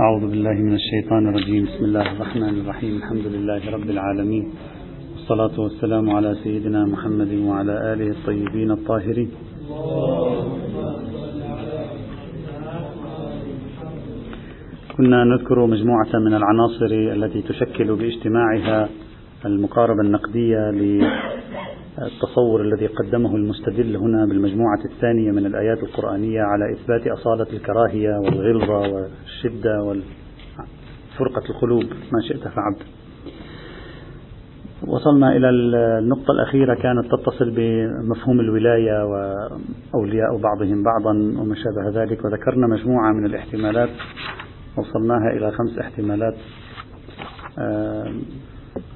أعوذ بالله من الشيطان الرجيم. بسم الله الرحمن الرحيم. الحمد لله رب العالمين. والصلاة والسلام على سيدنا محمد وعلى آله الطيبين الطاهرين. كنا نذكر مجموعة من العناصر التي تشكل باجتماعها المقاربة النقدية للتصور الذي قدمه المستدل هنا بالمجموعة الثانية من الآيات القرآنية على إثبات أصالة الكراهية والغلظة والشدة وفرقة القلوب. ما شئت فعبد. وصلنا إلى النقطة الأخيرة كانت تتصل بمفهوم الولاية وأولياء بعضهم بعضا وما شابه ذلك. وذكرنا مجموعة من الاحتمالات وصلناها إلى خمس احتمالات.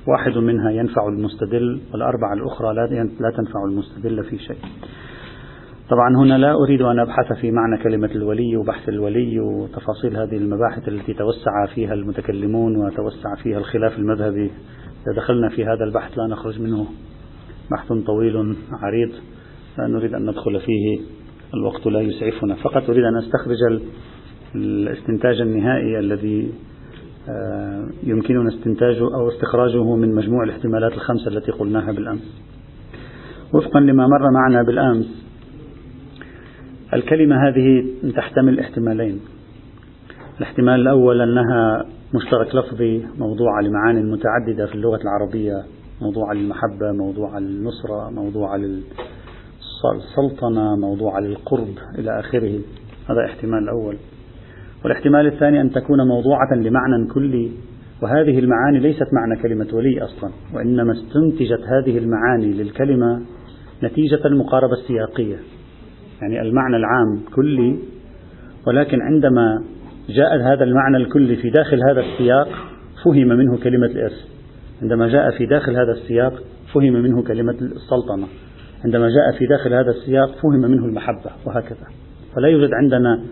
واحد منها ينفع المستدل والأربعة الأخرى لا تنفع المستدل في شيء. طبعا هنا لا أريد أن أبحث في معنى كلمة الولي وبحث الولي وتفاصيل هذه المباحث التي توسع فيها المتكلمون وتوسع فيها الخلاف المذهبي. إذا دخلنا في هذا البحث لا نخرج منه بحث طويل عريض. لا نريد أن ندخل فيه الوقت لا يسعفنا. فقط أريد أن أستخرج الاستنتاج النهائي الذي يمكننا استنتاجه أو استخراجه من مجموع الاحتمالات الخمسة التي قلناها بالأمس. وفقا لما مر معنا بالأمس الكلمة هذه تحتمل احتمالين. الاحتمال الأول أنها مشترك لفظي موضوع لمعان متعددة في اللغة العربية موضوع للمحبة موضوع للنصرة موضوع للسلطنة موضوع للقرب إلى آخره. هذا احتمال الأول والاحتمال الثاني أن تكون موضوعة لمعنى كلي وهذه المعاني ليست معنى كلمة ولي أصلا وإنما استنتجت هذه المعاني للكلمة نتيجة المقاربة السياقية. يعني المعنى العام كلي ولكن عندما جاء هذا المعنى الكلي في داخل هذا السياق فهم منه كلمة الإرث عندما جاء في داخل هذا السياق فهم منه كلمة السلطنة. عندما جاء في داخل هذا السياق فهم منه المحبة وهكذا. فلا يوجد عندنا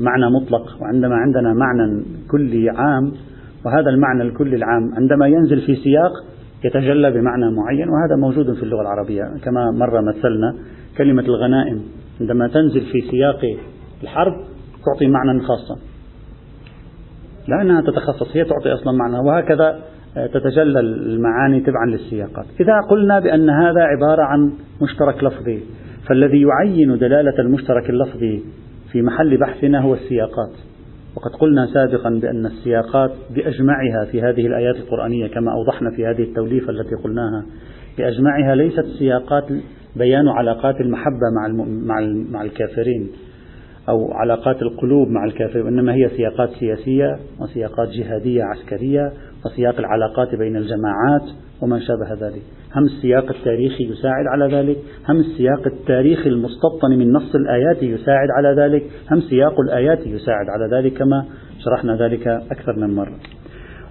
معنى مطلق وعندما عندنا معنى كلي عام وهذا المعنى الكلي العام عندما ينزل في سياق يتجلى بمعنى معين وهذا موجود في اللغة العربية. كما مر مثلنا كلمة الغنائم عندما تنزل في سياق الحرب تعطي معنى خاصا. لا أنها تتخصص هي تعطي أصلا معنى وهكذا تتجلى المعاني تبعا للسياقات. إذا قلنا بأن هذا عبارة عن مشترك لفظي فالذي يعين دلالة المشترك اللفظي في محل بحثنا هو السياقات. وقد قلنا سابقا بأن السياقات بأجمعها في هذه الآيات القرآنية كما أوضحنا في هذه التوليفة التي قلناها بأجمعها ليست سياقات بيان علاقات المحبة مع مع مع الكافرين أو علاقات القلوب مع الكافرين وإنما هي سياقات سياسية وسياقات جهادية عسكرية وسياق العلاقات بين الجماعات وما شابه ذلك. هم السياق التاريخي يساعد على ذلك. هم السياق التاريخي المستبطن من نص الآيات يساعد على ذلك. هم سياق الآيات يساعد على ذلك كما شرحنا ذلك أكثر من مرة.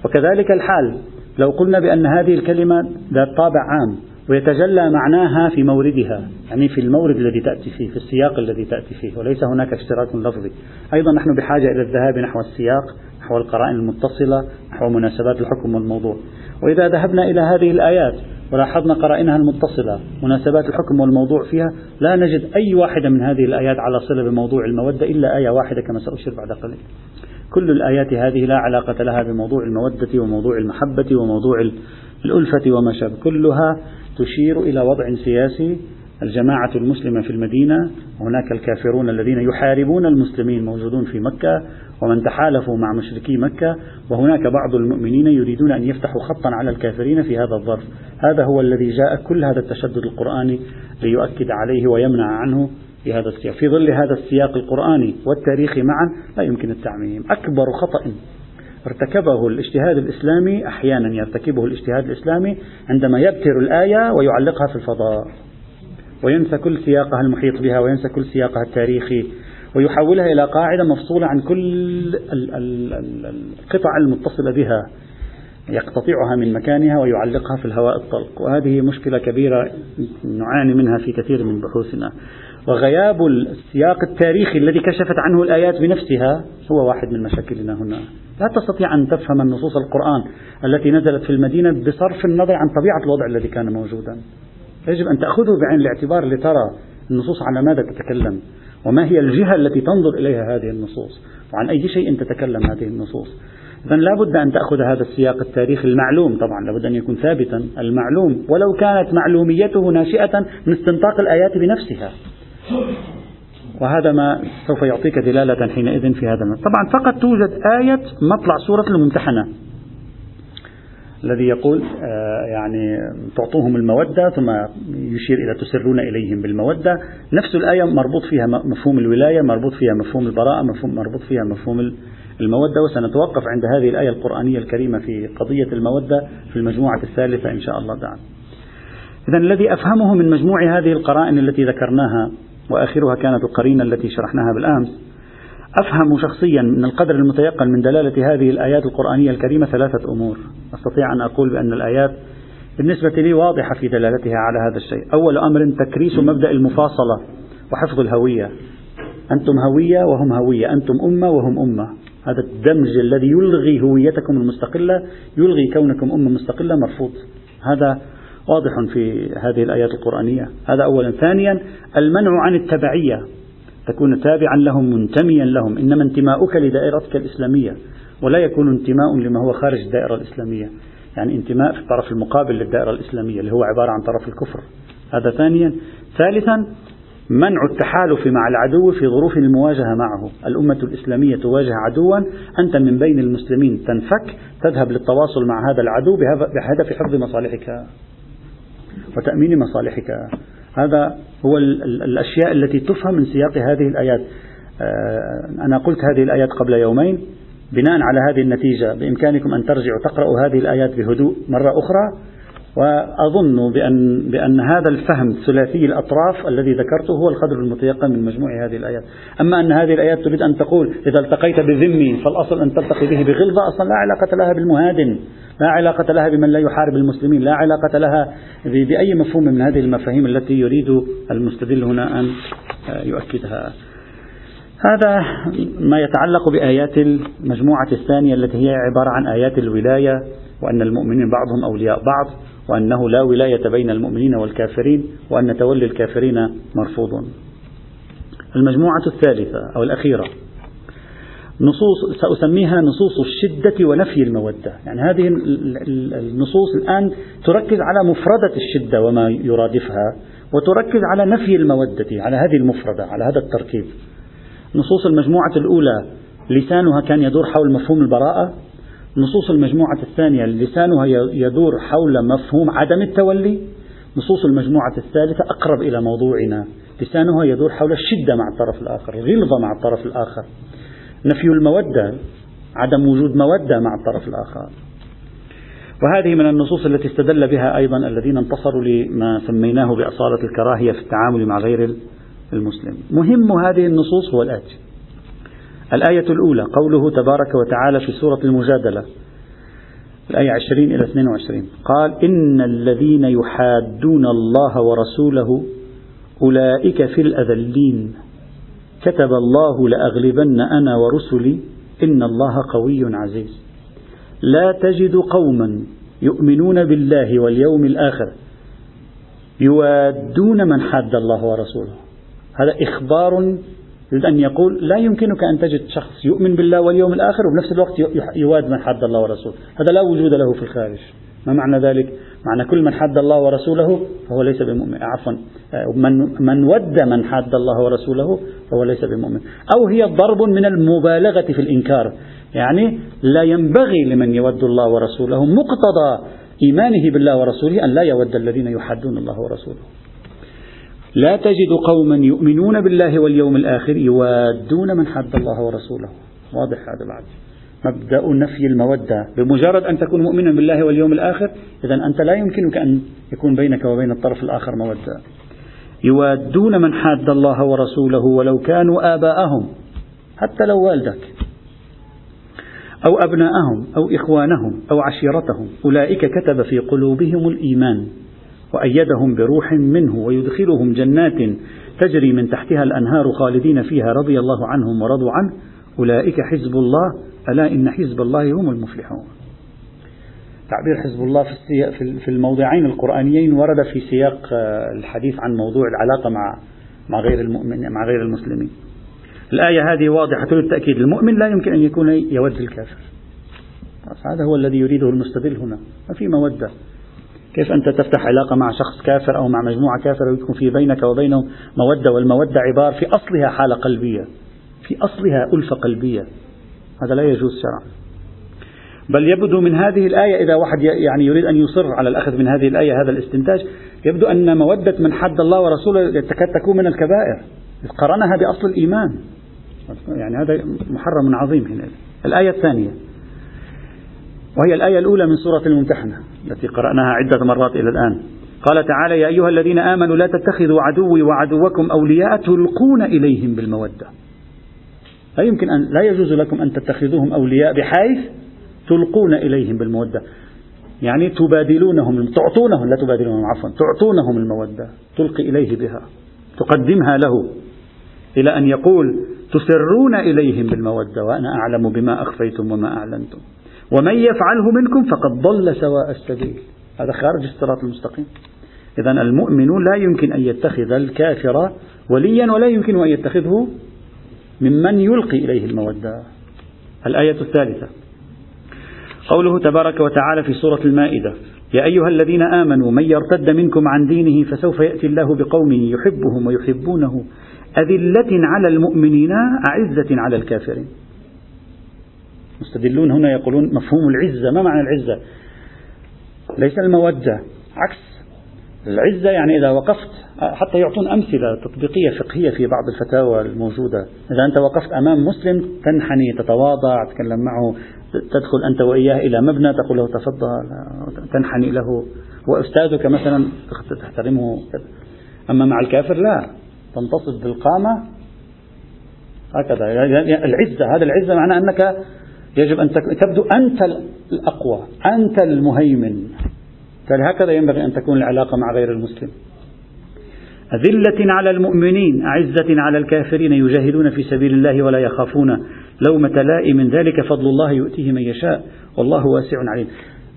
وكذلك الحال. لو قلنا بأن هذه الكلمة ذات طابع عام ويتجلى معناها في موردها يعني في المورد الذي تأتي فيه في السياق الذي تأتي فيه وليس هناك اشتراك لفظي. أيضا نحن بحاجة إلى الذهاب نحو السياق نحو القرائن المتصلة نحو مناسبات الحكم والموضوع. وإذا ذهبنا إلى هذه الآيات ولاحظنا قرائنها المتصلة مناسبات الحكم والموضوع فيها لا نجد أي واحدة من هذه الآيات على صلة بموضوع المودة إلا آية واحدة كما سأشير بعد قليل. كل الآيات هذه لا علاقة لها بموضوع المودة وموضوع المحبة وموضوع الألفة وما شابه كلها تشير إلى وضع سياسي. الجماعة المسلمة في المدينة هناك الكافرون الذين يحاربون المسلمين موجودون في مكة ومن تحالفوا مع مشركي مكة وهناك بعض المؤمنين يريدون أن يفتحوا خطا على الكافرين في هذا الظرف. هذا هو الذي جاء كل هذا التشدد القرآني ليؤكد عليه ويمنع عنه في هذا السياق. في ظل هذا السياق القرآني والتاريخي معا لا يمكن التعميم. أكبر خطأ ارتكبه الاجتهاد الإسلامي أحيانا يرتكبه الاجتهاد الإسلامي عندما يبتر الآية ويعلقها في الفضاء وينسى كل سياقها المحيط بها وينسى كل سياقها التاريخي ويحولها إلى قاعدة مفصولة عن كل القطع المتصلة بها يقتطعها من مكانها ويعلقها في الهواء الطلق. وهذه مشكلة كبيرة نعاني منها في كثير من بحوثنا. وغياب السياق التاريخي الذي كشفت عنه الآيات بنفسها هو واحد من مشاكلنا هنا. لا تستطيع أن تفهم النصوص القرآن التي نزلت في المدينة بصرف النظر عن طبيعة الوضع الذي كان موجودا. يجب أن تأخذه بعين الاعتبار لترى النصوص على ماذا تتكلم وما هي الجهة التي تنظر إليها هذه النصوص وعن أي شيء تتكلم هذه النصوص. إذا لا بد أن تأخذ هذا السياق التاريخي المعلوم. طبعا لابد أن يكون ثابتا المعلوم. ولو كانت معلوميته ناشئة من استنطاق الآيات بنفسها. وهذا ما سوف يعطيك دلالة حينئذ في هذا المعنى. طبعا فقط توجد آية مطلع سورة الممتحنة. الذي يقول آه، يعني تعطوهم المودة ثم يشير إلى تسرون إليهم بالمودة. نفس الآية مربوط فيها مفهوم الولاية مربوط فيها مفهوم البراءة مفهوم مربوط فيها مفهوم المودة. وسنتوقف عند هذه الآية القرآنية الكريمة في قضية المودة في المجموعة الثالثة إن شاء الله تعالى. إذا الذي أفهمه من مجموع هذه القرائن التي ذكرناها وآخرها كانت القرينة التي شرحناها بالأمس. أفهم شخصيا من القدر المتيقن من دلالة هذه الآيات القرآنية الكريمة ثلاثة أمور. أستطيع أن أقول بأن الآيات بالنسبة لي واضحة في دلالتها على هذا الشيء. أول أمر تكريس مبدأ المفاصلة وحفظ الهوية. أنتم هوية وهم هوية. أنتم أمة وهم أمة. هذا الدمج الذي يلغي هويتكم المستقلة يلغي كونكم أمة مستقلة مرفوض. هذا واضح في هذه الآيات القرآنية. هذا أولا. ثانيا المنع عن التبعية. تكون تابعا لهم منتميا لهم. إنما انتماؤك لدائرتك الإسلامية. ولا يكون انتماء لما هو خارج الدائرة الإسلامية. يعني انتماء في الطرف المقابل للدائرة الإسلامية اللي هو عبارة عن طرف الكفر. هذا ثانيا. ثالثا منع التحالف مع العدو في ظروف المواجهة معه. الأمة الإسلامية تواجه عدوا. أنت من بين المسلمين. تنفك تذهب للتواصل مع هذا العدو بهدف حفظ مصالحك. وتأمين مصالحك. هذا هو الأشياء التي تفهم من سياق هذه الآيات. آه، أنا قلت هذه الآيات قبل يومين. بناء على هذه النتيجة بإمكانكم أن ترجعوا تقرأوا هذه الآيات بهدوء مرة أخرى. وأظن بأن, بأن هذا الفهم ثلاثي الأطراف الذي ذكرته هو القدر المتيقن من مجموع هذه الآيات. أما أن هذه الآيات تريد أن تقول إذا التقيت بذمي فالأصل أن تلتقي به بغلظة أصلا لا علاقة لها بالمهادن لا علاقة لها بمن لا يحارب المسلمين لا علاقة لها بأي مفهوم من هذه المفاهيم التي يريد المستدل هنا أن يؤكدها. هذا ما يتعلق بآيات المجموعة الثانية التي هي عبارة عن آيات الولاية وأن المؤمنين بعضهم أولياء بعض. وأنه لا ولاية بين المؤمنين والكافرين وأن تولي الكافرين مرفوض المجموعة الثالثة أو الأخيرة نصوص سأسميها نصوص الشدة ونفي المودة. يعني هذه النصوص الآن تركز على مفردة الشدة وما يرادفها وتركز على نفي المودة على هذه المفردة على هذا التركيب. نصوص المجموعة الأولى لسانها كان يدور حول مفهوم البراءة نصوص المجموعة الثانية لسانها يدور حول مفهوم عدم التولي نصوص المجموعة الثالثة أقرب إلى موضوعنا لسانها يدور حول الشدة مع الطرف الآخر الغلظة مع الطرف الآخر نفي المودة عدم وجود مودة مع الطرف الآخر. وهذه من النصوص التي استدل بها أيضا الذين انتصروا لما سميناه بأصالة الكراهية في التعامل مع غير المسلم. مهم هذه النصوص هو الآتي الآية الأولى قوله تبارك وتعالى في سورة المجادلة الآية 20 إلى 22 قال إن الذين يحادون الله ورسوله أولئك في الأذلين. كتب الله لأغلبن أنا ورسلي إن الله قوي عزيز. لا تجد قوما يؤمنون بالله واليوم الآخر يوادون من حاد الله ورسوله. هذا إخبار يريد أن يقول لا يمكنك أن تجد شخص يؤمن بالله واليوم الآخر وبنفس الوقت يواد من حد الله ورسوله. هذا لا وجود له في الخارج. ما معنى ذلك؟ معنى كل من حد الله ورسوله فهو ليس بمؤمن. عفوا. من من ود من حد الله ورسوله فهو ليس بمؤمن. أو هي ضرب من المبالغة في الإنكار. يعني لا ينبغي لمن يود الله ورسوله مقتضى إيمانه بالله ورسوله أن لا يود الذين يحدون الله ورسوله. لا تجد قوما يؤمنون بالله واليوم الآخر يوادون من حد الله ورسوله. واضح هذا بعد مبدأ نفي المودة. بمجرد أن تكون مؤمنا بالله واليوم الآخر إذا أنت لا يمكنك أن يكون بينك وبين الطرف الآخر مودة. يوادون من حاد الله ورسوله ولو كانوا آباءهم حتى لو والدك أو أبناءهم أو إخوانهم أو عشيرتهم. أولئك كتب في قلوبهم الإيمان. وأيدهم بروح منه ويدخلهم جنات تجري من تحتها الأنهار خالدين فيها رضي الله عنهم ورضوا عنه. أولئك حزب الله ألا إن حزب الله هم المفلحون. تعبير حزب الله في في الموضعين القرآنيين ورد في سياق آه، الحديث عن موضوع العلاقة مع مع غير المؤمن مع غير المسلمين. الآية هذه واضحة للتأكيد. المؤمن لا يمكن أن يكون يود الكافر. هذا هو الذي يريده المستدل هنا. ما في مودة. كيف أنت تفتح علاقة مع شخص كافر أو مع مجموعة كافرة ويكون في بينك وبينه مودة والمودة عبارة في أصلها حالة قلبية في أصلها ألفة قلبية. هذا لا يجوز شرعا. بل يبدو من هذه الآية إذا واحد يعني يريد أن يصر على الأخذ من هذه الآية هذا الاستنتاج يبدو أن مودة من حد الله ورسوله تكاد تكون من الكبائر. قرنها بأصل الإيمان. يعني هذا محرم عظيم هنا. الآية الثانية. وهي الآية الأولى من سورة الممتحنة التي قرأناها عدة مرات إلى الآن. قال تعالى يا أيها الذين آمنوا لا تتخذوا عدوي وعدوكم أولياء تلقون إليهم بالمودة. لا يمكن أن لا يجوز لكم أن تتخذوهم أولياء بحيث تلقون إليهم بالمودة. يعني تبادلونهم تعطونهم لا تبادلونهم عفوا تعطونهم المودة تلقي إليه بها تقدمها له إلى أن يقول تسرون إليهم بالمودة وأنا أعلم بما أخفيتم وما أعلنتم. ومن يفعله منكم فقد ضل سواء السبيل. هذا خارج الصراط المستقيم. إذا المؤمن لا يمكن أن يتخذ الكافر وليا ولا يمكن أن يتخذه ممن يلقي إليه المودة. الآية الثالثة. قوله تبارك وتعالى في سورة المائدة يا أيها الذين آمنوا من يرتد منكم عن دينه فسوف يأتي الله بقوم يحبهم ويحبونه. أذلة على المؤمنين أعزة على الكافرين. مستدلون هنا يقولون مفهوم العزة. ما معنى العزة؟ ليس المودة. عكس. العزة يعني إذا وقفت حتى يعطون أمثلة تطبيقية فقهية في بعض الفتاوى الموجودة. إذا أنت وقفت أمام مسلم تنحني تتواضع تتكلم معه تدخل أنت وإياه إلى مبنى تقول له تفضل تنحني له. وأستاذك مثلا تحترمه. أما مع الكافر لا. تنتصب بالقامة. هكذا. يعني العزة. هذا العزة معناه أنك يجب أن تبدو أنت الأقوى أنت المهيمن. هكذا ينبغي أن تكون العلاقة مع غير المسلم. أذلة على المؤمنين أعزة على الكافرين يجاهدون في سبيل الله ولا يخافون لومة لائم ذلك فضل الله يؤتيه من يشاء. والله واسع عليم.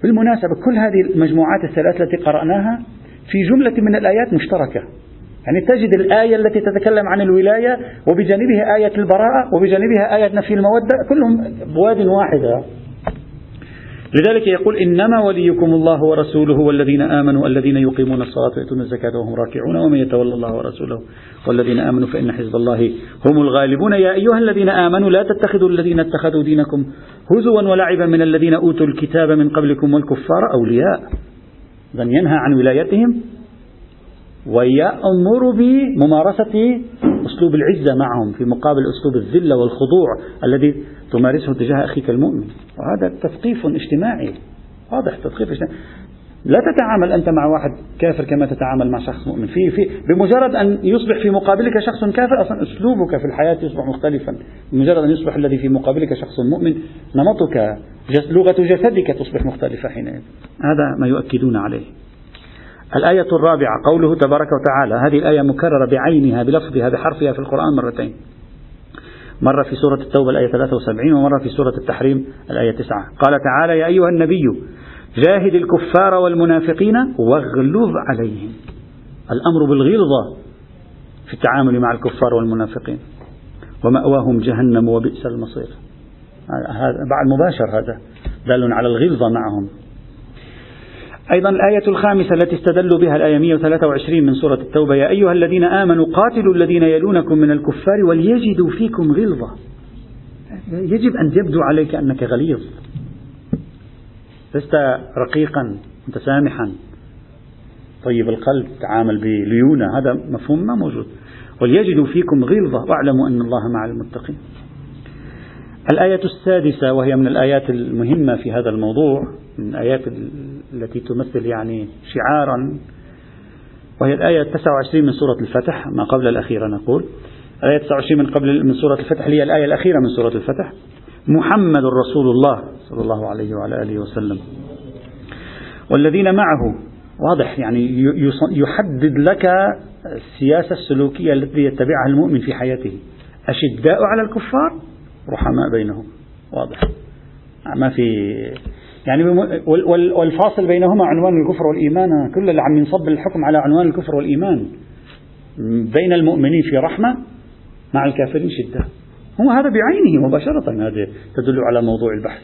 بالمناسبة كل هذه المجموعات الثلاث التي قرأناها في جملة من الآيات مشتركة. يعني تجد الآية التي تتكلم عن الولاية وبجانبها آية البراءة وبجانبها آية نفي المودة كلهم بواد واحدة. لذلك يقول إنما وليكم الله ورسوله والذين آمنوا الذين يقيمون الصلاة ويؤتون الزكاة وهم راكعون ومن يتولى الله ورسوله والذين آمنوا فإن حزب الله هم الغالبون. يا أيها الذين آمنوا لا تتخذوا الذين اتخذوا دينكم هزوا ولعبا من الذين أوتوا الكتاب من قبلكم والكفار أولياء. إذا ينهى عن ولايتهم ويأمر بممارسة أسلوب العزة معهم في مقابل أسلوب الذلة والخضوع الذي تمارسه تجاه أخيك المؤمن. وهذا تثقيف اجتماعي. واضح تثقيف اجتماعي. لا تتعامل أنت مع واحد كافر كما تتعامل مع شخص مؤمن. في في بمجرد أن يصبح في مقابلك شخص كافر أصلا أسلوبك في الحياة يصبح مختلفا. بمجرد أن يصبح الذي في مقابلك شخص مؤمن نمطك لغة جسدك تصبح مختلفة حينئذ. هذا ما يؤكدون عليه. الآية الرابعة قوله تبارك وتعالى هذه الآية مكررة بعينها بلفظها بحرفها في القرآن مرتين. مرة في سورة التوبة الآية 73 ومرة في سورة التحريم الآية 9 قال تعالى يا أيها النبي جاهد الكفار والمنافقين واغلظ عليهم. الأمر بالغلظة في التعامل مع الكفار والمنافقين. ومأواهم جهنم وبئس المصير. هذا بعد مباشر هذا دال على الغلظة معهم. أيضا الآية الخامسة التي استدلوا بها الآية 123 من سورة التوبة يا أيها الذين آمنوا قاتلوا الذين يلونكم من الكفار وليجدوا فيكم غلظة. يجب أن يبدو عليك أنك غليظ. لست رقيقا متسامحا طيب القلب تعامل بليونة هذا مفهوم ما موجود. وليجدوا فيكم غلظة واعلموا أن الله مع المتقين. الآية السادسة وهي من الآيات المهمة في هذا الموضوع من الآيات التي تمثل يعني شعارا وهي الآية 29 من سورة الفتح ما قبل الأخيرة نقول. الآية 29 من قبل من سورة الفتح هي الآية الأخيرة من سورة الفتح. محمد رسول الله صلى الله عليه وعلى آله وسلم. والذين معه واضح يعني يحدد لك السياسة السلوكية التي يتبعها المؤمن في حياته. أشداء على الكفار رحماء بينهم. واضح. ما في يعني والفاصل بينهما عنوان الكفر والإيمان. كل اللي عم ينصب الحكم على عنوان الكفر والإيمان. بين المؤمنين في رحمة مع الكافرين شدة. هو هذا بعينه مباشرة. هذا تدل على موضوع البحث.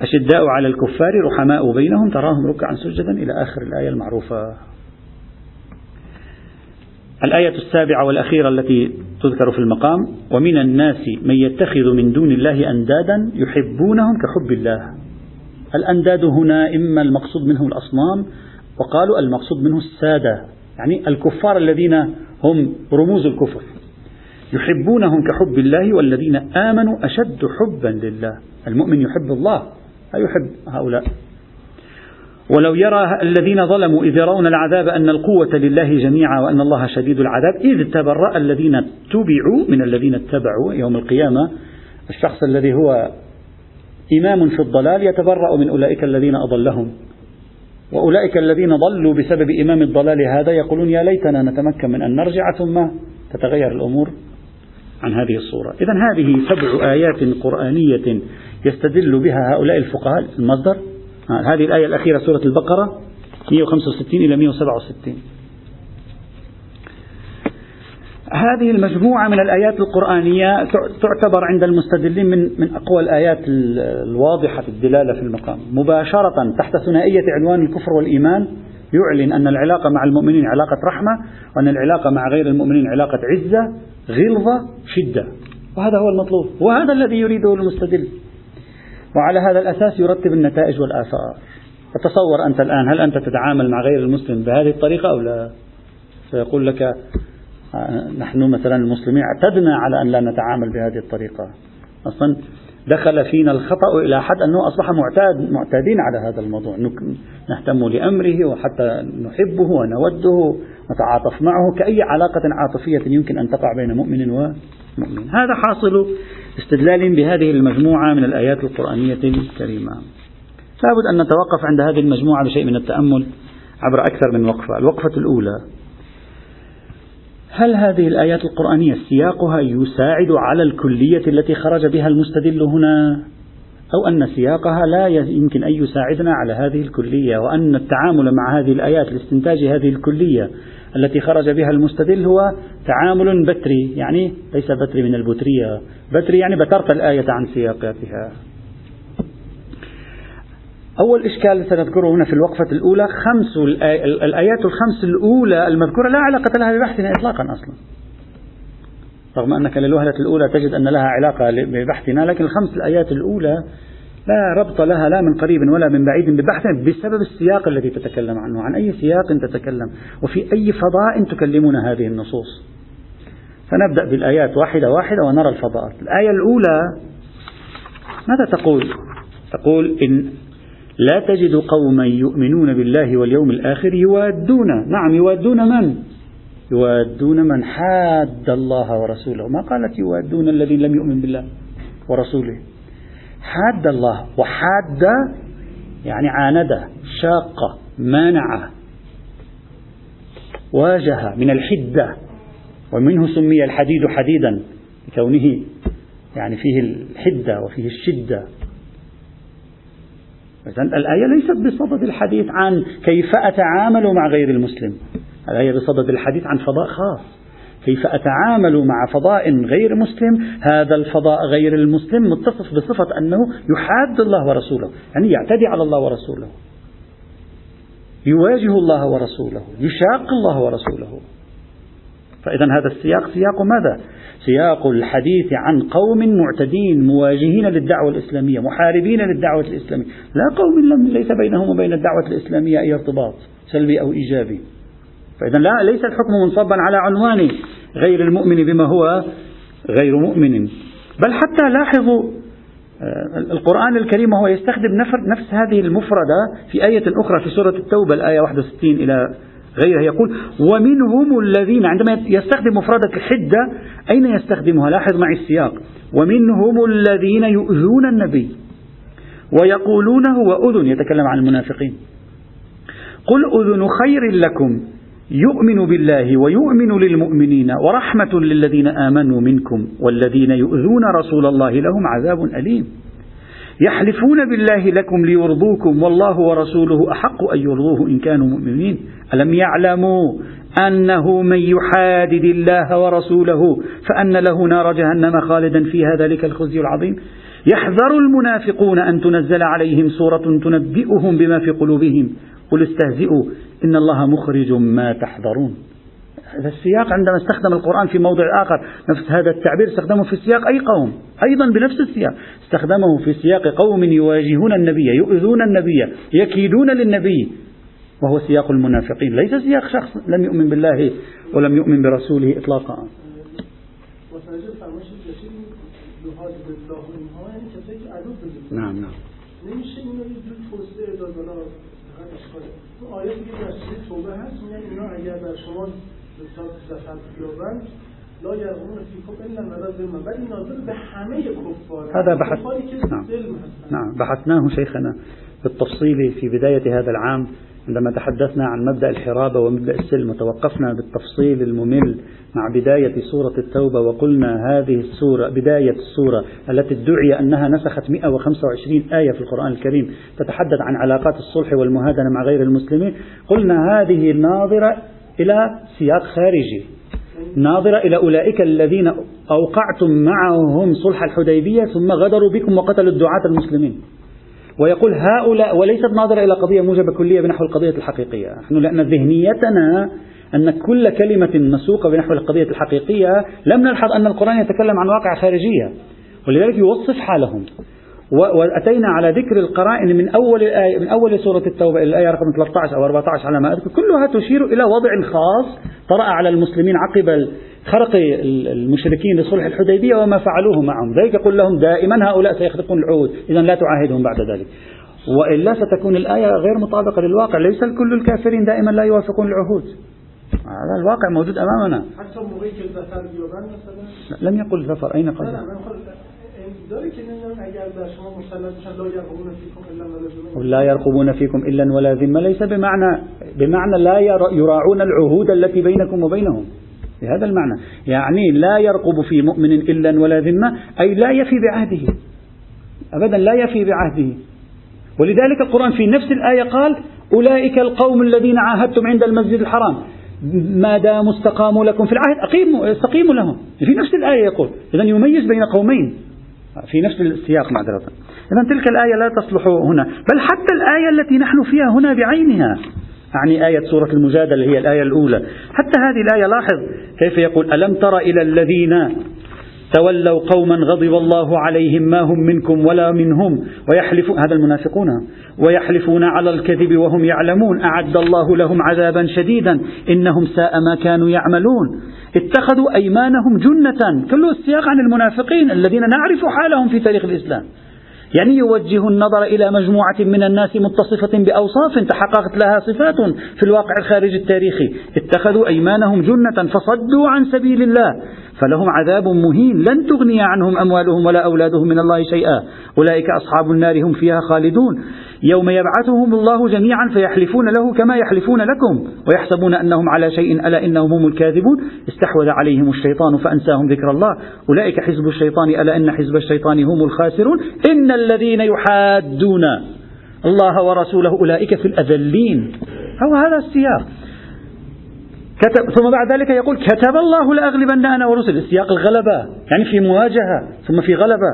أشداء على الكفار رحماء بينهم. تراهم ركعا سجدا إلى آخر الآية المعروفة. الآية السابعة والأخيرة التي تذكر في المقام. ومن الناس من يتخذ من دون الله أندادا يحبونهم كحب الله. الأنداد هنا إما المقصود منهم الأصنام وقالوا المقصود منه السادة يعني الكفار الذين هم رموز الكفر. يحبونهم كحب الله والذين آمنوا أشد حبا لله. المؤمن يحب الله لا يحب هؤلاء. ولو يرى الذين ظلموا إذ يرون العذاب أن القوة لله جميعا وأن الله شديد العذاب إذ تبرأ الذين تبعوا من الذين اتبعوا يوم القيامة الشخص الذي هو إمام في الضلال يتبرأ من أولئك الذين أضلهم. وأولئك الذين ضلوا بسبب إمام الضلال هذا يقولون يا ليتنا نتمكن من أن نرجع ثم تتغير الأمور عن هذه الصورة. إذا هذه سبع آيات قرآنية يستدل بها هؤلاء الفقهاء. المصدر؟ آه، هذه الآية الأخيرة سورة البقرة 165 إلى 167 هذه المجموعة من الآيات القرآنية تعتبر عند المستدلين من من أقوى الآيات الواضحة الدلالة في المقام. مباشرة تحت ثنائية عنوان الكفر والإيمان يعلن أن العلاقة مع المؤمنين علاقة رحمة وأن العلاقة مع غير المؤمنين علاقة عزة غلظة شدة. وهذا هو المطلوب وهذا الذي يريده المستدل. وعلى هذا الأساس يرتب النتائج والآثار. تصور أنت الآن هل أنت تتعامل مع غير المسلم بهذه الطريقة أو لا؟ سيقول لك نحن مثلا المسلمين اعتدنا على أن لا نتعامل بهذه الطريقة. أصلا دخل فينا الخطأ إلى حد أنه أصبح معتاد معتادين على هذا الموضوع. نهتم لأمره وحتى نحبه ونوده نتعاطف معه كأي علاقة عاطفية يمكن أن تقع بين مؤمن ومؤمن. هذا حاصل استدلال بهذه المجموعة من الآيات القرآنية الكريمة. لابد أن نتوقف عند هذه المجموعة بشيء من التأمل عبر أكثر من وقفة الوقفة الأولى. هل هذه الآيات القرآنية سياقها يساعد على الكلية التي خرج بها المستدل هنا؟ أو أن سياقها لا يمكن أن يساعدنا على هذه الكلية وأن التعامل مع هذه الآيات لاستنتاج هذه الكلية التي خرج بها المستدل هو تعامل بتري يعني ليس بتري من البترية. بتري يعني بترت الآية عن سياقاتها. أول إشكال سنذكره هنا في الوقفة الأولى خمس الآيات الخمس الأولى المذكورة لا علاقة لها ببحثنا إطلاقا أصلا. رغم أنك للوهلة الأولى تجد أن لها علاقة ببحثنا لكن الخمس الآيات الأولى لا ربط لها لا من قريب ولا من بعيد ببحث بسبب السياق الذي تتكلم عنه عن أي سياق تتكلم وفي أي فضاء تكلمنا هذه النصوص. فنبدأ بالآيات واحدة واحدة ونرى الفضاءات. الآية الأولى ماذا تقول؟ تقول إن لا تجد قوما يؤمنون بالله واليوم الآخر يوادون. نعم يوادون من؟ يوادون من حاد الله ورسوله. ما قالت يوادون الذين لم يؤمن بالله ورسوله؟ حاد الله. وحاد يعني عاند شاق مانع واجه من الحدة. ومنه سمي الحديد حديدا لكونه يعني فيه الحدة وفيه الشدة. إذن الآية ليست بصدد الحديث عن كيف أتعامل مع غير المسلم. الآية بصدد الحديث عن فضاء خاص. كيف أتعامل مع فضاء غير مسلم؟ هذا الفضاء غير المسلم متصف بصفة أنه يحاد الله ورسوله يعني يعتدي على الله ورسوله. يواجه الله ورسوله يشاق الله ورسوله. فإذا هذا السياق سياق ماذا؟ سياق الحديث عن قوم معتدين مواجهين للدعوة الإسلامية محاربين للدعوة الإسلامية. لا قوم لم ليس بينهم وبين الدعوة الإسلامية أي ارتباط سلبي أو إيجابي. فإذا لا ليس الحكم منصبا على عنوان غير المؤمن بما هو غير مؤمن. بل حتى لاحظوا آه، القرآن الكريم وهو يستخدم نفس هذه المفردة في آية أخرى في سورة التوبة الآية 61 إلى غيرها يقول ومنهم الذين عندما يستخدم مفردة الحدة أين يستخدمها؟ لاحظ معي السياق. ومنهم الذين يؤذون النبي ويقولون هو أذن يتكلم عن المنافقين. قل أذن خير لكم يؤمن بالله ويؤمن للمؤمنين ورحمة للذين آمنوا منكم والذين يؤذون رسول الله لهم عذاب أليم. يحلفون بالله لكم ليرضوكم والله ورسوله أحق أن يرضوه إن كانوا مؤمنين. ألم يعلموا أنه من يحادد الله ورسوله فأن له نار جهنم خالدا فيها ذلك الخزي العظيم؟ يحذر المنافقون أن تنزل عليهم سورة تنبئهم بما في قلوبهم. قل استهزئوا إن الله مخرج ما تحذرون. هذا السياق عندما استخدم القرآن في موضع آخر نفس هذا التعبير استخدمه في سياق أي قوم أيضا بنفس السياق. استخدمه في سياق قوم يواجهون النبي يؤذون النبي يكيدون للنبي. وهو سياق المنافقين ليس سياق شخص لم يؤمن بالله ولم يؤمن برسوله إطلاقا. نعم نعم. نمیشه زفر بیابند لا یرغمون فیکم الا ولا ذمه ولی ناظر به همه کفار هذا بحث نعم. نعم بحثناه شيخنا بالتفصيل في بداية هذا العام عندما تحدثنا عن مبدأ الحرابة ومبدأ السلم وتوقفنا بالتفصيل الممل مع بداية سورة التوبة وقلنا هذه السورة بداية السورة التي ادعي أنها نسخت 125 آية في القرآن الكريم تتحدث عن علاقات الصلح والمهادنة مع غير المسلمين قلنا هذه ناظرة إلى سياق خارجي. ناظرة إلى أولئك الذين أوقعتم معهم صلح الحديبية ثم غدروا بكم وقتلوا الدعاة المسلمين. ويقول هؤلاء وليست ناظرة إلى قضية موجبة كلية بنحو القضية الحقيقية. نحن لأن ذهنيتنا أن كل كلمة مسوقة بنحو القضية الحقيقية لم نلحظ أن القرآن يتكلم عن واقع خارجية. ولذلك يوصف حالهم. وأتينا على ذكر القرائن من أول الآية من أول سورة التوبة إلى الآية رقم 13 أو 14 على ما أذكر. كلها تشير إلى وضع خاص طرأ على المسلمين عقب خرق المشركين لصلح الحديبية وما فعلوه معهم. ذلك يقول لهم دائما هؤلاء سيخرقون العهود إذا لا تعاهدهم بعد ذلك. وإلا ستكون الآية غير مطابقة للواقع. ليس كل الكافرين دائما لا يوافقون العهود. هذا الواقع موجود أمامنا. لم يقل ظفر أين قال لا يرقبون فيكم إلا ولا ذمة ليس بمعنى بمعنى لا يراعون العهود التي بينكم وبينهم بهذا المعنى. يعني لا يرقب في مؤمن إلا ولا ذمة أي لا يفي بعهده. أبدا لا يفي بعهده. ولذلك القرآن في نفس الآية قال أولئك القوم الذين عاهدتم عند المسجد الحرام. ما داموا استقاموا لكم في العهد. أقيموا استقيموا لهم. في نفس الآية يقول إذا يميز بين قومين في نفس السياق معذرة إذا تلك الآية لا تصلح هنا بل حتى الآية التي نحن فيها هنا بعينها. يعني آية سورة المجادلة هي الآية الأولى. حتى هذه الآية لاحظ كيف يقول ألم تر إلى الذين تولوا قوما غضب الله عليهم ما هم منكم ولا منهم؟ ويحلفون هذا المنافقون. ويحلفون على الكذب وهم يعلمون. أعد الله لهم عذابا شديدا. إنهم ساء ما كانوا يعملون. اتخذوا أيمانهم جنة كله السياق عن المنافقين الذين نعرف حالهم في تاريخ الإسلام. يعني يوجه النظر إلى مجموعة من الناس متصفة بأوصاف تحققت لها صفات في الواقع الخارجي التاريخي. اتخذوا أيمانهم جنة فصدوا عن سبيل الله فلهم عذاب مهين لن تغني عنهم أموالهم ولا أولادهم من الله شيئا. أولئك أصحاب النار هم فيها خالدون. يوم يبعثهم الله جميعا فيحلفون له كما يحلفون لكم ويحسبون أنهم على شيء ألا إنهم هم الكاذبون؟ استحوذ عليهم الشيطان فأنساهم ذكر الله. أولئك حزب الشيطان ألا إن حزب الشيطان هم الخاسرون؟ إن الذين يحادون الله ورسوله أولئك في الأذلين. هو هذا السياق. كتب ثم بعد ذلك يقول كتب الله لأغلبن أنا ورسل السياق الغلبة يعني في مواجهة ثم في غلبة.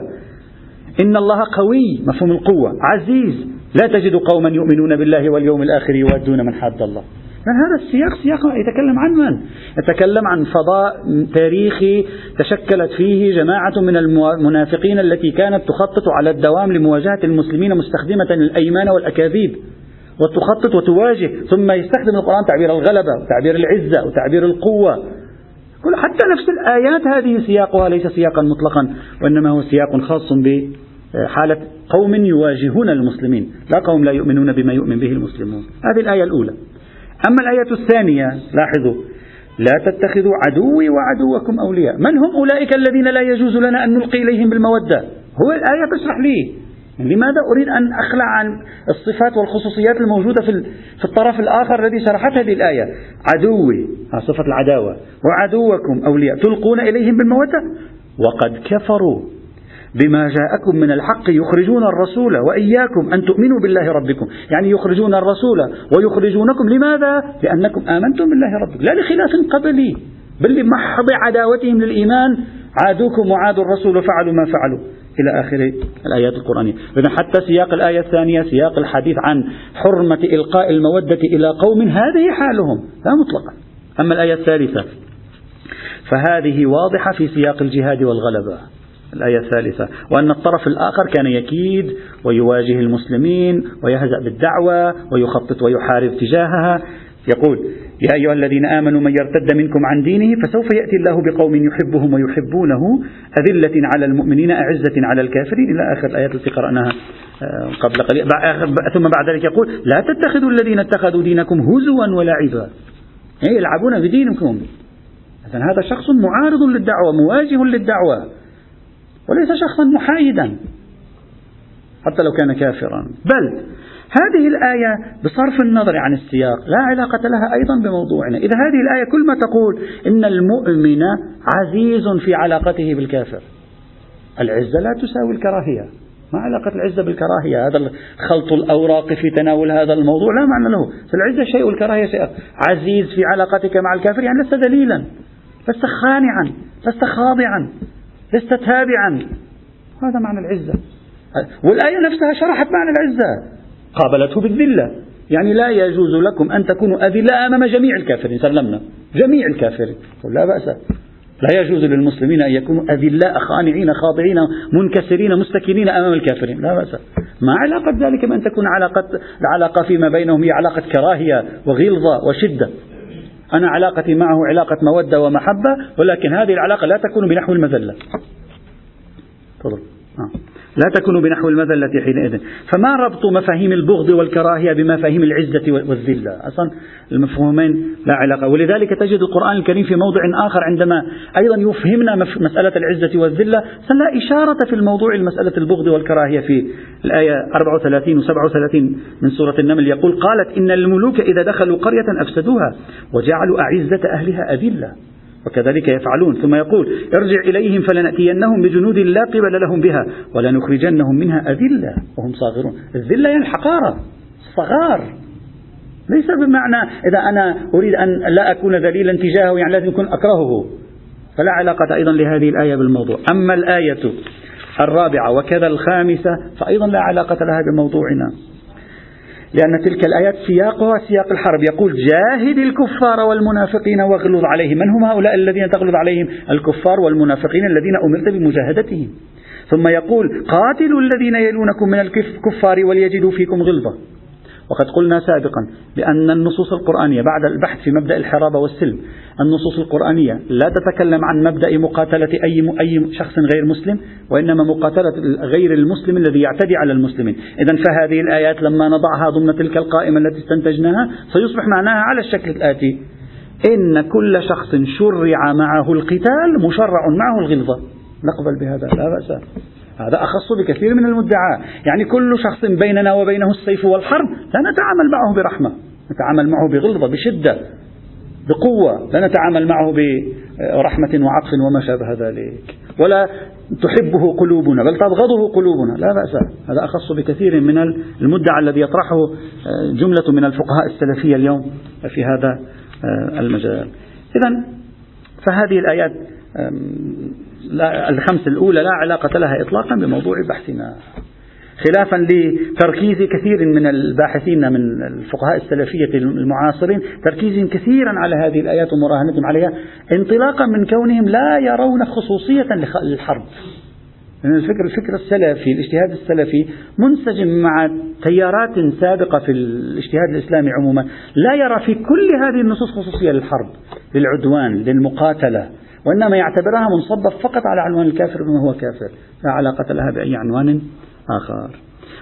إن الله قوي مفهوم القوة. عزيز لا تجد قوما يؤمنون بالله واليوم الآخر يوادون من حد الله هذا السياق سياق يتكلم عن من؟ يتكلم عن فضاء تاريخي تشكلت فيه جماعة من المنافقين التي كانت تخطط على الدوام لمواجهة المسلمين مستخدمة الأيمان والأكاذيب وتخطط وتواجه ثم يستخدم القرآن تعبير الغلبة وتعبير العزة وتعبير القوة كل حتى نفس الآيات هذه سياقها ليس سياقا مطلقا وإنما هو سياق خاص بحالة قوم يواجهون المسلمين لا قوم لا يؤمنون بما يؤمن به المسلمون. هذه الآية الأولى. أما الآية الثانية لاحظوا لا تتخذوا عدوي وعدوكم أولياء. من هم أولئك الذين لا يجوز لنا أن نلقي إليهم بالمودة؟ هو الآية تشرح لي. لماذا أريد أن أخلع عن الصفات والخصوصيات الموجودة في في الطرف الآخر الذي شرحت هذه الآية؟ عدوي. صفة العداوة. وعدوكم أولياء. تلقون إليهم بالمودة؟ وقد كفروا. بما جاءكم من الحق يخرجون الرسول وإياكم أن تؤمنوا بالله ربكم. يعني يخرجون الرسول ويخرجونكم. لماذا؟ لأنكم آمنتم بالله ربكم. لا لخلاف قبلي بل لمحض عداوتهم للإيمان. عادوكم وعادوا الرسول وفعلوا ما فعلوا. إلى آخر الآيات القرآنية. إذا حتى سياق الآية الثانية سياق الحديث عن حرمة إلقاء المودة إلى قوم هذه حالهم. لا مطلقا. أما الآية الثالثة فهذه واضحة في سياق الجهاد والغلبة. الآية الثالثة. وأن الطرف الآخر كان يكيد ويواجه المسلمين ويهزأ بالدعوة ويخطط ويحارب تجاهها. يقول يا أيها الذين آمنوا من يرتد منكم عن دينه فسوف يأتي الله بقوم يحبهم ويحبونه. أذلة على المؤمنين أعزة على الكافرين. إلى آخر الآيات التي قرأناها آه، قبل قليل. ثم بعد ذلك يقول لا تتخذوا الذين اتخذوا دينكم هزوا ولعبا يعني يلعبون بدينكم. هذا شخص معارض للدعوة مواجه للدعوة. وليس شخصا محايدا حتى لو كان كافرا. بل هذه الآية بصرف النظر عن السياق لا علاقة لها أيضا بموضوعنا. إذا هذه الآية كل ما تقول إن المؤمن عزيز في علاقته بالكافر العزة لا تساوي الكراهية. ما علاقة العزة بالكراهية؟ هذا خلط الأوراق في تناول هذا الموضوع لا معنى له. العزة شيء والكراهية شيء. عزيز في علاقتك مع الكافر يعني لست ذليلا لست خانعا لست خاضعا. لست تابعا. هذا معنى العزة. والآية نفسها شرحت معنى العزة. قابلته بالذلة. يعني لا يجوز لكم أن تكونوا أذلاء أمام جميع الكافرين. سلمنا. جميع الكافرين. لا بأس. لا يجوز للمسلمين أن يكونوا أذلاء خانعين خاضعين منكسرين مستكينين أمام الكافرين. لا بأس. ما علاقة ذلك بأن تكون علاقة العلاقة فيما بينهم هي علاقة كراهية وغلظة وشدة. أنا علاقتي معه علاقة مودة ومحبة ولكن هذه العلاقة لا تكون بنحو المذلة تفضل آه. لا تكون بنحو المذلة حينئذ. فما ربط مفاهيم البغض والكراهية بمفاهيم العزة والذلة؟ أصلا المفهومين لا علاقة. ولذلك تجد القرآن الكريم في موضع آخر عندما أيضا يفهمنا مسألة العزة والذلة لا إشارة في الموضوع مسألة البغض والكراهية في الآية 34 و 37 من سورة النمل. يقول قالت إن الملوك إذا دخلوا قرية أفسدوها وجعلوا أعزة أهلها أذلة. وكذلك يفعلون ثم يقول ارجع إليهم فلنأتينهم بجنود لا قبل لهم بها ولنخرجنهم منها أذلة وهم صاغرون. الذلة يعني الحقارة الصغار. ليس بمعنى إذا أنا أريد أن لا أكون ذليلا تجاهه يعني لازم أكون أكرهه. فلا علاقة أيضا لهذه الآية بالموضوع. أما الآية الرابعة وكذا الخامسة فأيضا لا علاقة لها بموضوعنا. لأن تلك الآيات سياقها سياق الحرب. يقول جاهد الكفار والمنافقين واغلظ عليهم. من هم هؤلاء الذين تغلظ عليهم؟ الكفار والمنافقين الذين أمرت بمجاهدتهم. ثم يقول قاتلوا الذين يلونكم من الكفار وليجدوا فيكم غلظة. وقد قلنا سابقا بأن النصوص القرآنية بعد البحث في مبدأ الحرابة والسلم النصوص القرآنية لا تتكلم عن مبدأ مقاتلة أي أي شخص غير مسلم وإنما مقاتلة غير المسلم الذي يعتدي على المسلمين. إذا فهذه الآيات لما نضعها ضمن تلك القائمة التي استنتجناها سيصبح معناها على الشكل الآتي إن كل شخص شرع معه القتال مشرع معه الغلظة. نقبل بهذا لا بأس. هذا أخص بكثير من المدعاة يعني كل شخص بيننا وبينه السيف والحرب لا نتعامل معه برحمة نتعامل معه بغلظة بشدة بقوة لا نتعامل معه برحمة وعطف وما شابه ذلك. ولا تحبه قلوبنا بل تبغضه قلوبنا لا بأس. هذا أخص بكثير من المدعى الذي يطرحه آه، جملة من الفقهاء السلفية اليوم في هذا آه، المجال. إذا فهذه الآيات لا الخمس الأولى لا علاقة لها إطلاقا بموضوع بحثنا. خلافا لتركيز كثير من الباحثين من الفقهاء السلفية المعاصرين تركيزهم كثيرا على هذه الآيات ومراهنتهم عليها انطلاقا من كونهم لا يرون خصوصية للحرب. لأن الفكر الفكر السلفي الاجتهاد السلفي منسجم مع تيارات سابقة في الاجتهاد الإسلامي عموما. لا يرى في كل هذه النصوص خصوصية للحرب للعدوان للمقاتلة. وإنما يعتبرها منصبة فقط على عنوان الكافر بما هو كافر لا علاقة لها بأي عنوان آخر.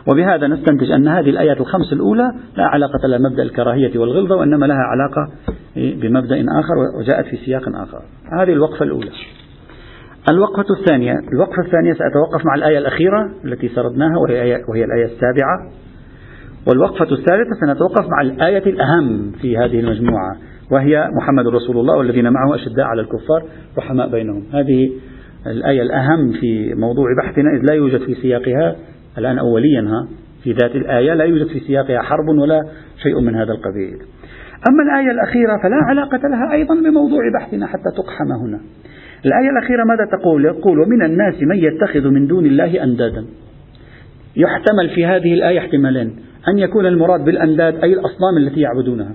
وبهذا نستنتج أن هذه الآيات الخمس الأولى لا علاقة لها مبدأ الكراهية والغلظة وإنما لها علاقة بمبدأ آخر وجاءت في سياق آخر. هذه الوقفة الأولى. الوقفة الثانية الوقفة الثانية سأتوقف مع الآية الأخيرة التي سردناها وهي, وهي الآية السابعة. والوقفة الثالثة سنتوقف مع الآية الأهم في هذه المجموعة. وهي محمد رسول الله والذين معه أشداء على الكفار رحماء بينهم. هذه الآية الأهم في موضوع بحثنا إذ لا يوجد في سياقها الآن أوليا ها في ذات الآية لا يوجد في سياقها حرب ولا شيء من هذا القبيل. أما الآية الأخيرة فلا علاقة لها أيضا بموضوع بحثنا حتى تقحم هنا. الآية الأخيرة ماذا تقول؟ يقول ومن الناس من يتخذ من دون الله أندادا. يحتمل في هذه الآية احتمالين أن يكون المراد بالأنداد أي الأصنام التي يعبدونها.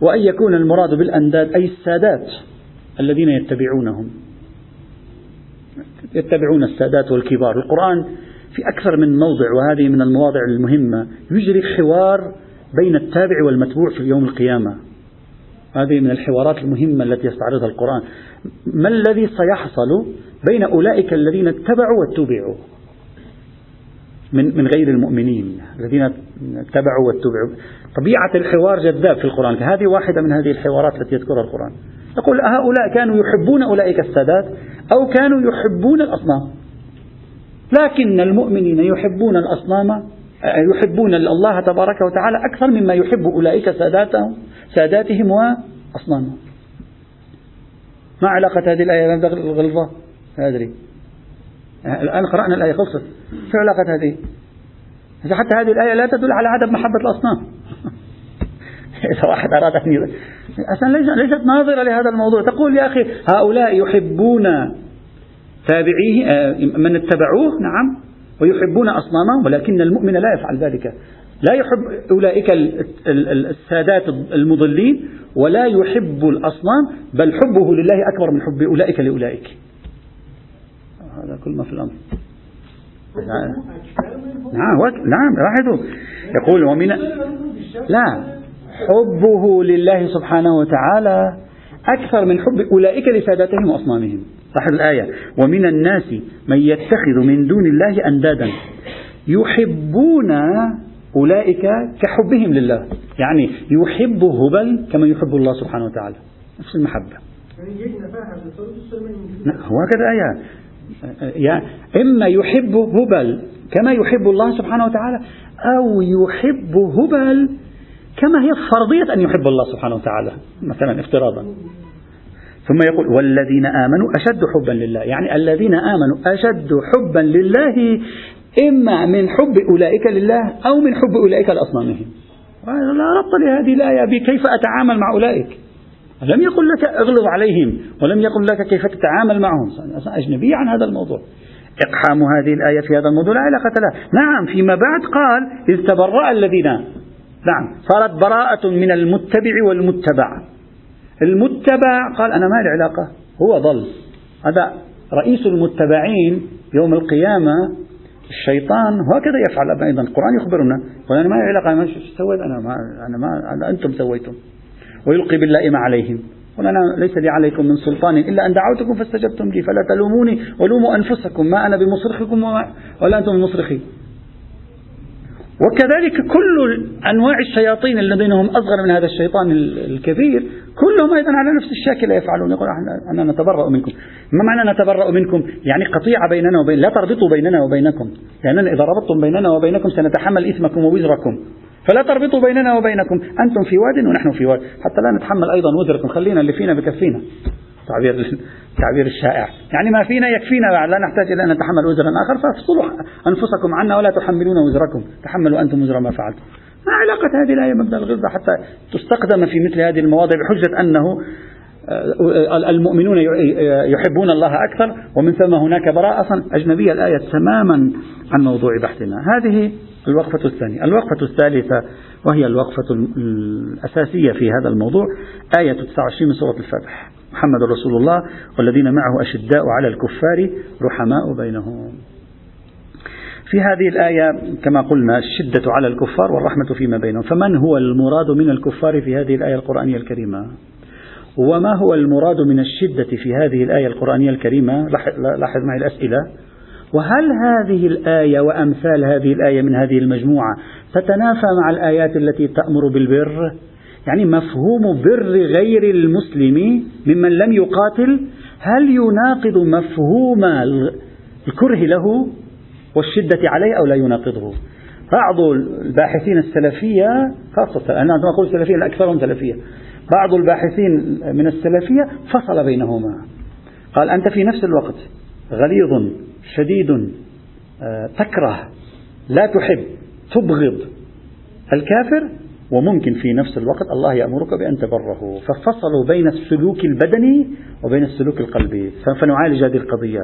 وأن يكون المراد بالأنداد أي السادات الذين يتبعونهم. يتبعون السادات والكبار. القرآن في أكثر من موضع وهذه من المواضع المهمة يجري حوار بين التابع والمتبوع في يوم القيامة. هذه من الحوارات المهمة التي يستعرضها القرآن. ما الذي سيحصل بين أولئك الذين اتبعوا واتبعوا من من غير المؤمنين؟ الذين اتبعوا واتبعوا. طبيعة الحوار جذاب في القرآن. هذه واحدة من هذه الحوارات التي يذكرها القرآن. يقول هؤلاء كانوا يحبون أولئك السادات أو كانوا يحبون الأصنام. لكن المؤمنين يحبون الأصنام يحبون الله تبارك وتعالى أكثر مما يحب أولئك ساداتهم ساداتهم وأصنامهم. ما علاقة هذه الآية؟ بالغلظة؟ لا أدري. الآن قرأنا الآية. خلصت. شو علاقة هذه؟ حتى هذه الآية لا تدل على عدم محبة الأصنام. إذا واحد أراد أن أصلا ليست ناظرة لهذا الموضوع. تقول يا أخي هؤلاء يحبون تابعيه آه، من اتبعوه؟ نعم. ويحبون أصنامهم ولكن المؤمن لا يفعل ذلك. لا يحب أولئك السادات المضلين ولا يحب الأصنام بل حبه لله أكبر من حب أولئك لأولئك. هذا كل ما في الأمر. نعم نعم لاحظوا. يقول ومن لا حبه لله سبحانه وتعالى أكثر من حب أولئك لساداتهم وأصنامهم. لاحظ الآية. ومن الناس من يتخذ من دون الله أندادا يحبون أولئك كحبهم لله. يعني يحب هبل كما يحب الله سبحانه وتعالى. نفس المحبة. هو هكذا آية. يعني إما يحب هبل كما يحب الله سبحانه وتعالى أو يحب هبل كما هي فرضية أن يحب الله سبحانه وتعالى مثلا افتراضا. ثم يقول والذين آمنوا أشد حبا لله. يعني الذين آمنوا أشد حبا لله إما من حب أولئك لله أو من حب أولئك لأصنامهم. لا ربط لهذه الآية بكيف أتعامل مع أولئك. لم يقل لك اغلظ عليهم ولم يقل لك كيف تتعامل معهم. أجنبي عن هذا الموضوع. إقحام هذه الآية في هذا الموضوع لا علاقة لها نعم فيما بعد قال إذ تبرأ الذين. نعم صارت براءة من المتبع والمتبع. المتبع قال أنا ما لي علاقة هو ضل. هذا رئيس المتبعين يوم القيامة الشيطان هكذا يفعل. أيضا القرآن يخبرنا. وأنا ما لي علاقة ما سويت؟ أنا ما أنا ما أنتم سويتم. ويلقي باللائم عليهم. قل أنا ليس لي عليكم من سلطان إلا أن دعوتكم فاستجبتم لي فلا تلوموني ولوموا أنفسكم ما أنا بمصرخكم ولا أنتم بمصرخي. وكذلك كل أنواع الشياطين الذين هم أصغر من هذا الشيطان الكبير كلهم أيضا على نفس الشكل يفعلون. يقول أنا نتبرأ منكم. ما معنى نتبرأ منكم؟ يعني قطيعة بيننا وبين لا تربطوا بيننا وبينكم. لأننا إذا ربطتم بيننا وبينكم سنتحمل إثمكم ووزركم. فلا تربطوا بيننا وبينكم. أنتم في واد ونحن في واد. حتى لا نتحمل أيضا وزركم. خلينا اللي فينا بكفينا. تعبير التعبير الشائع. يعني ما فينا يكفينا لا نحتاج إلى أن نتحمل وزرا آخر. فافصلوا أنفسكم عنا ولا تحملون وزركم. تحملوا أنتم وزر ما فعلتم. ما علاقة هذه الآية مبدأ الغلظة حتى تستخدم في مثل هذه المواضع بحجة أنه آه، المؤمنون يحبون الله أكثر. ومن ثم هناك براءة أجنبية. الآية تماما عن موضوع بحثنا. هذه الوقفة الثانية. الوقفة الثالثة وهي الوقفة الأساسية في هذا الموضوع آية 29 من سورة الفتح محمد رسول الله والذين معه أشداء على الكفار رحماء بينهم. في هذه الآية كما قلنا الشدة على الكفار والرحمة فيما بينهم. فمن هو المراد من الكفار في هذه الآية القرآنية الكريمة؟ وما هو المراد من الشدة في هذه الآية القرآنية الكريمة؟ لاحظ معي الأسئلة. وهل هذه الآية وأمثال هذه الآية من هذه المجموعة تتنافى مع الآيات التي تأمر بالبر؟ يعني مفهوم بر غير المسلم ممن لم يقاتل هل يناقض مفهوم الكره له والشدة عليه أو لا يناقضه؟ بعض الباحثين السلفية خاصة أنا عندما أقول سلفية الأكثرهم سلفية. بعض الباحثين من السلفية فصل بينهما. قال أنت في نفس الوقت غليظ. شديد آه، تكره لا تحب تبغض الكافر وممكن في نفس الوقت الله يأمرك بأن تبره. ففصلوا بين السلوك البدني وبين السلوك القلبي. فنعالج هذه القضية.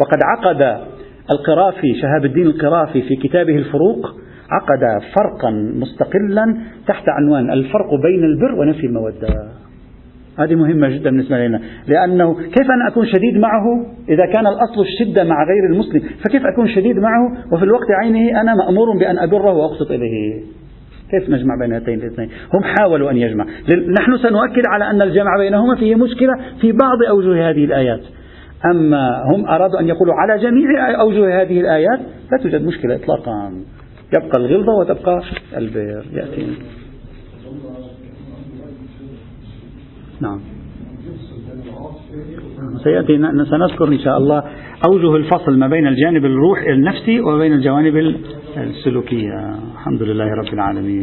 وقد عقد القرافي شهاب الدين القرافي في كتابه الفروق عقد فرقا مستقلا تحت عنوان الفرق بين البر ونفي المودة. هذه مهمة جدا بالنسبة لنا. لأنه كيف أنا أكون شديد معه؟ إذا كان الأصل الشدة مع غير المسلم فكيف أكون شديد معه؟ وفي الوقت عينه أنا مأمور بأن أبره وأقسط إليه. كيف نجمع بين هاتين الاثنين؟ هم حاولوا أن يجمع نحن سنؤكد على أن الجمع بينهما فيه مشكلة في بعض أوجه هذه الآيات. أما هم أرادوا أن يقولوا على جميع أوجه هذه الآيات لا توجد مشكلة إطلاقا. يبقى الغلظة وتبقى البر يأتي نعم. سيأتي سنذكر إن شاء الله أوجه الفصل ما بين الجانب الروح النفسي وبين الجوانب السلوكية. الحمد لله رب العالمين.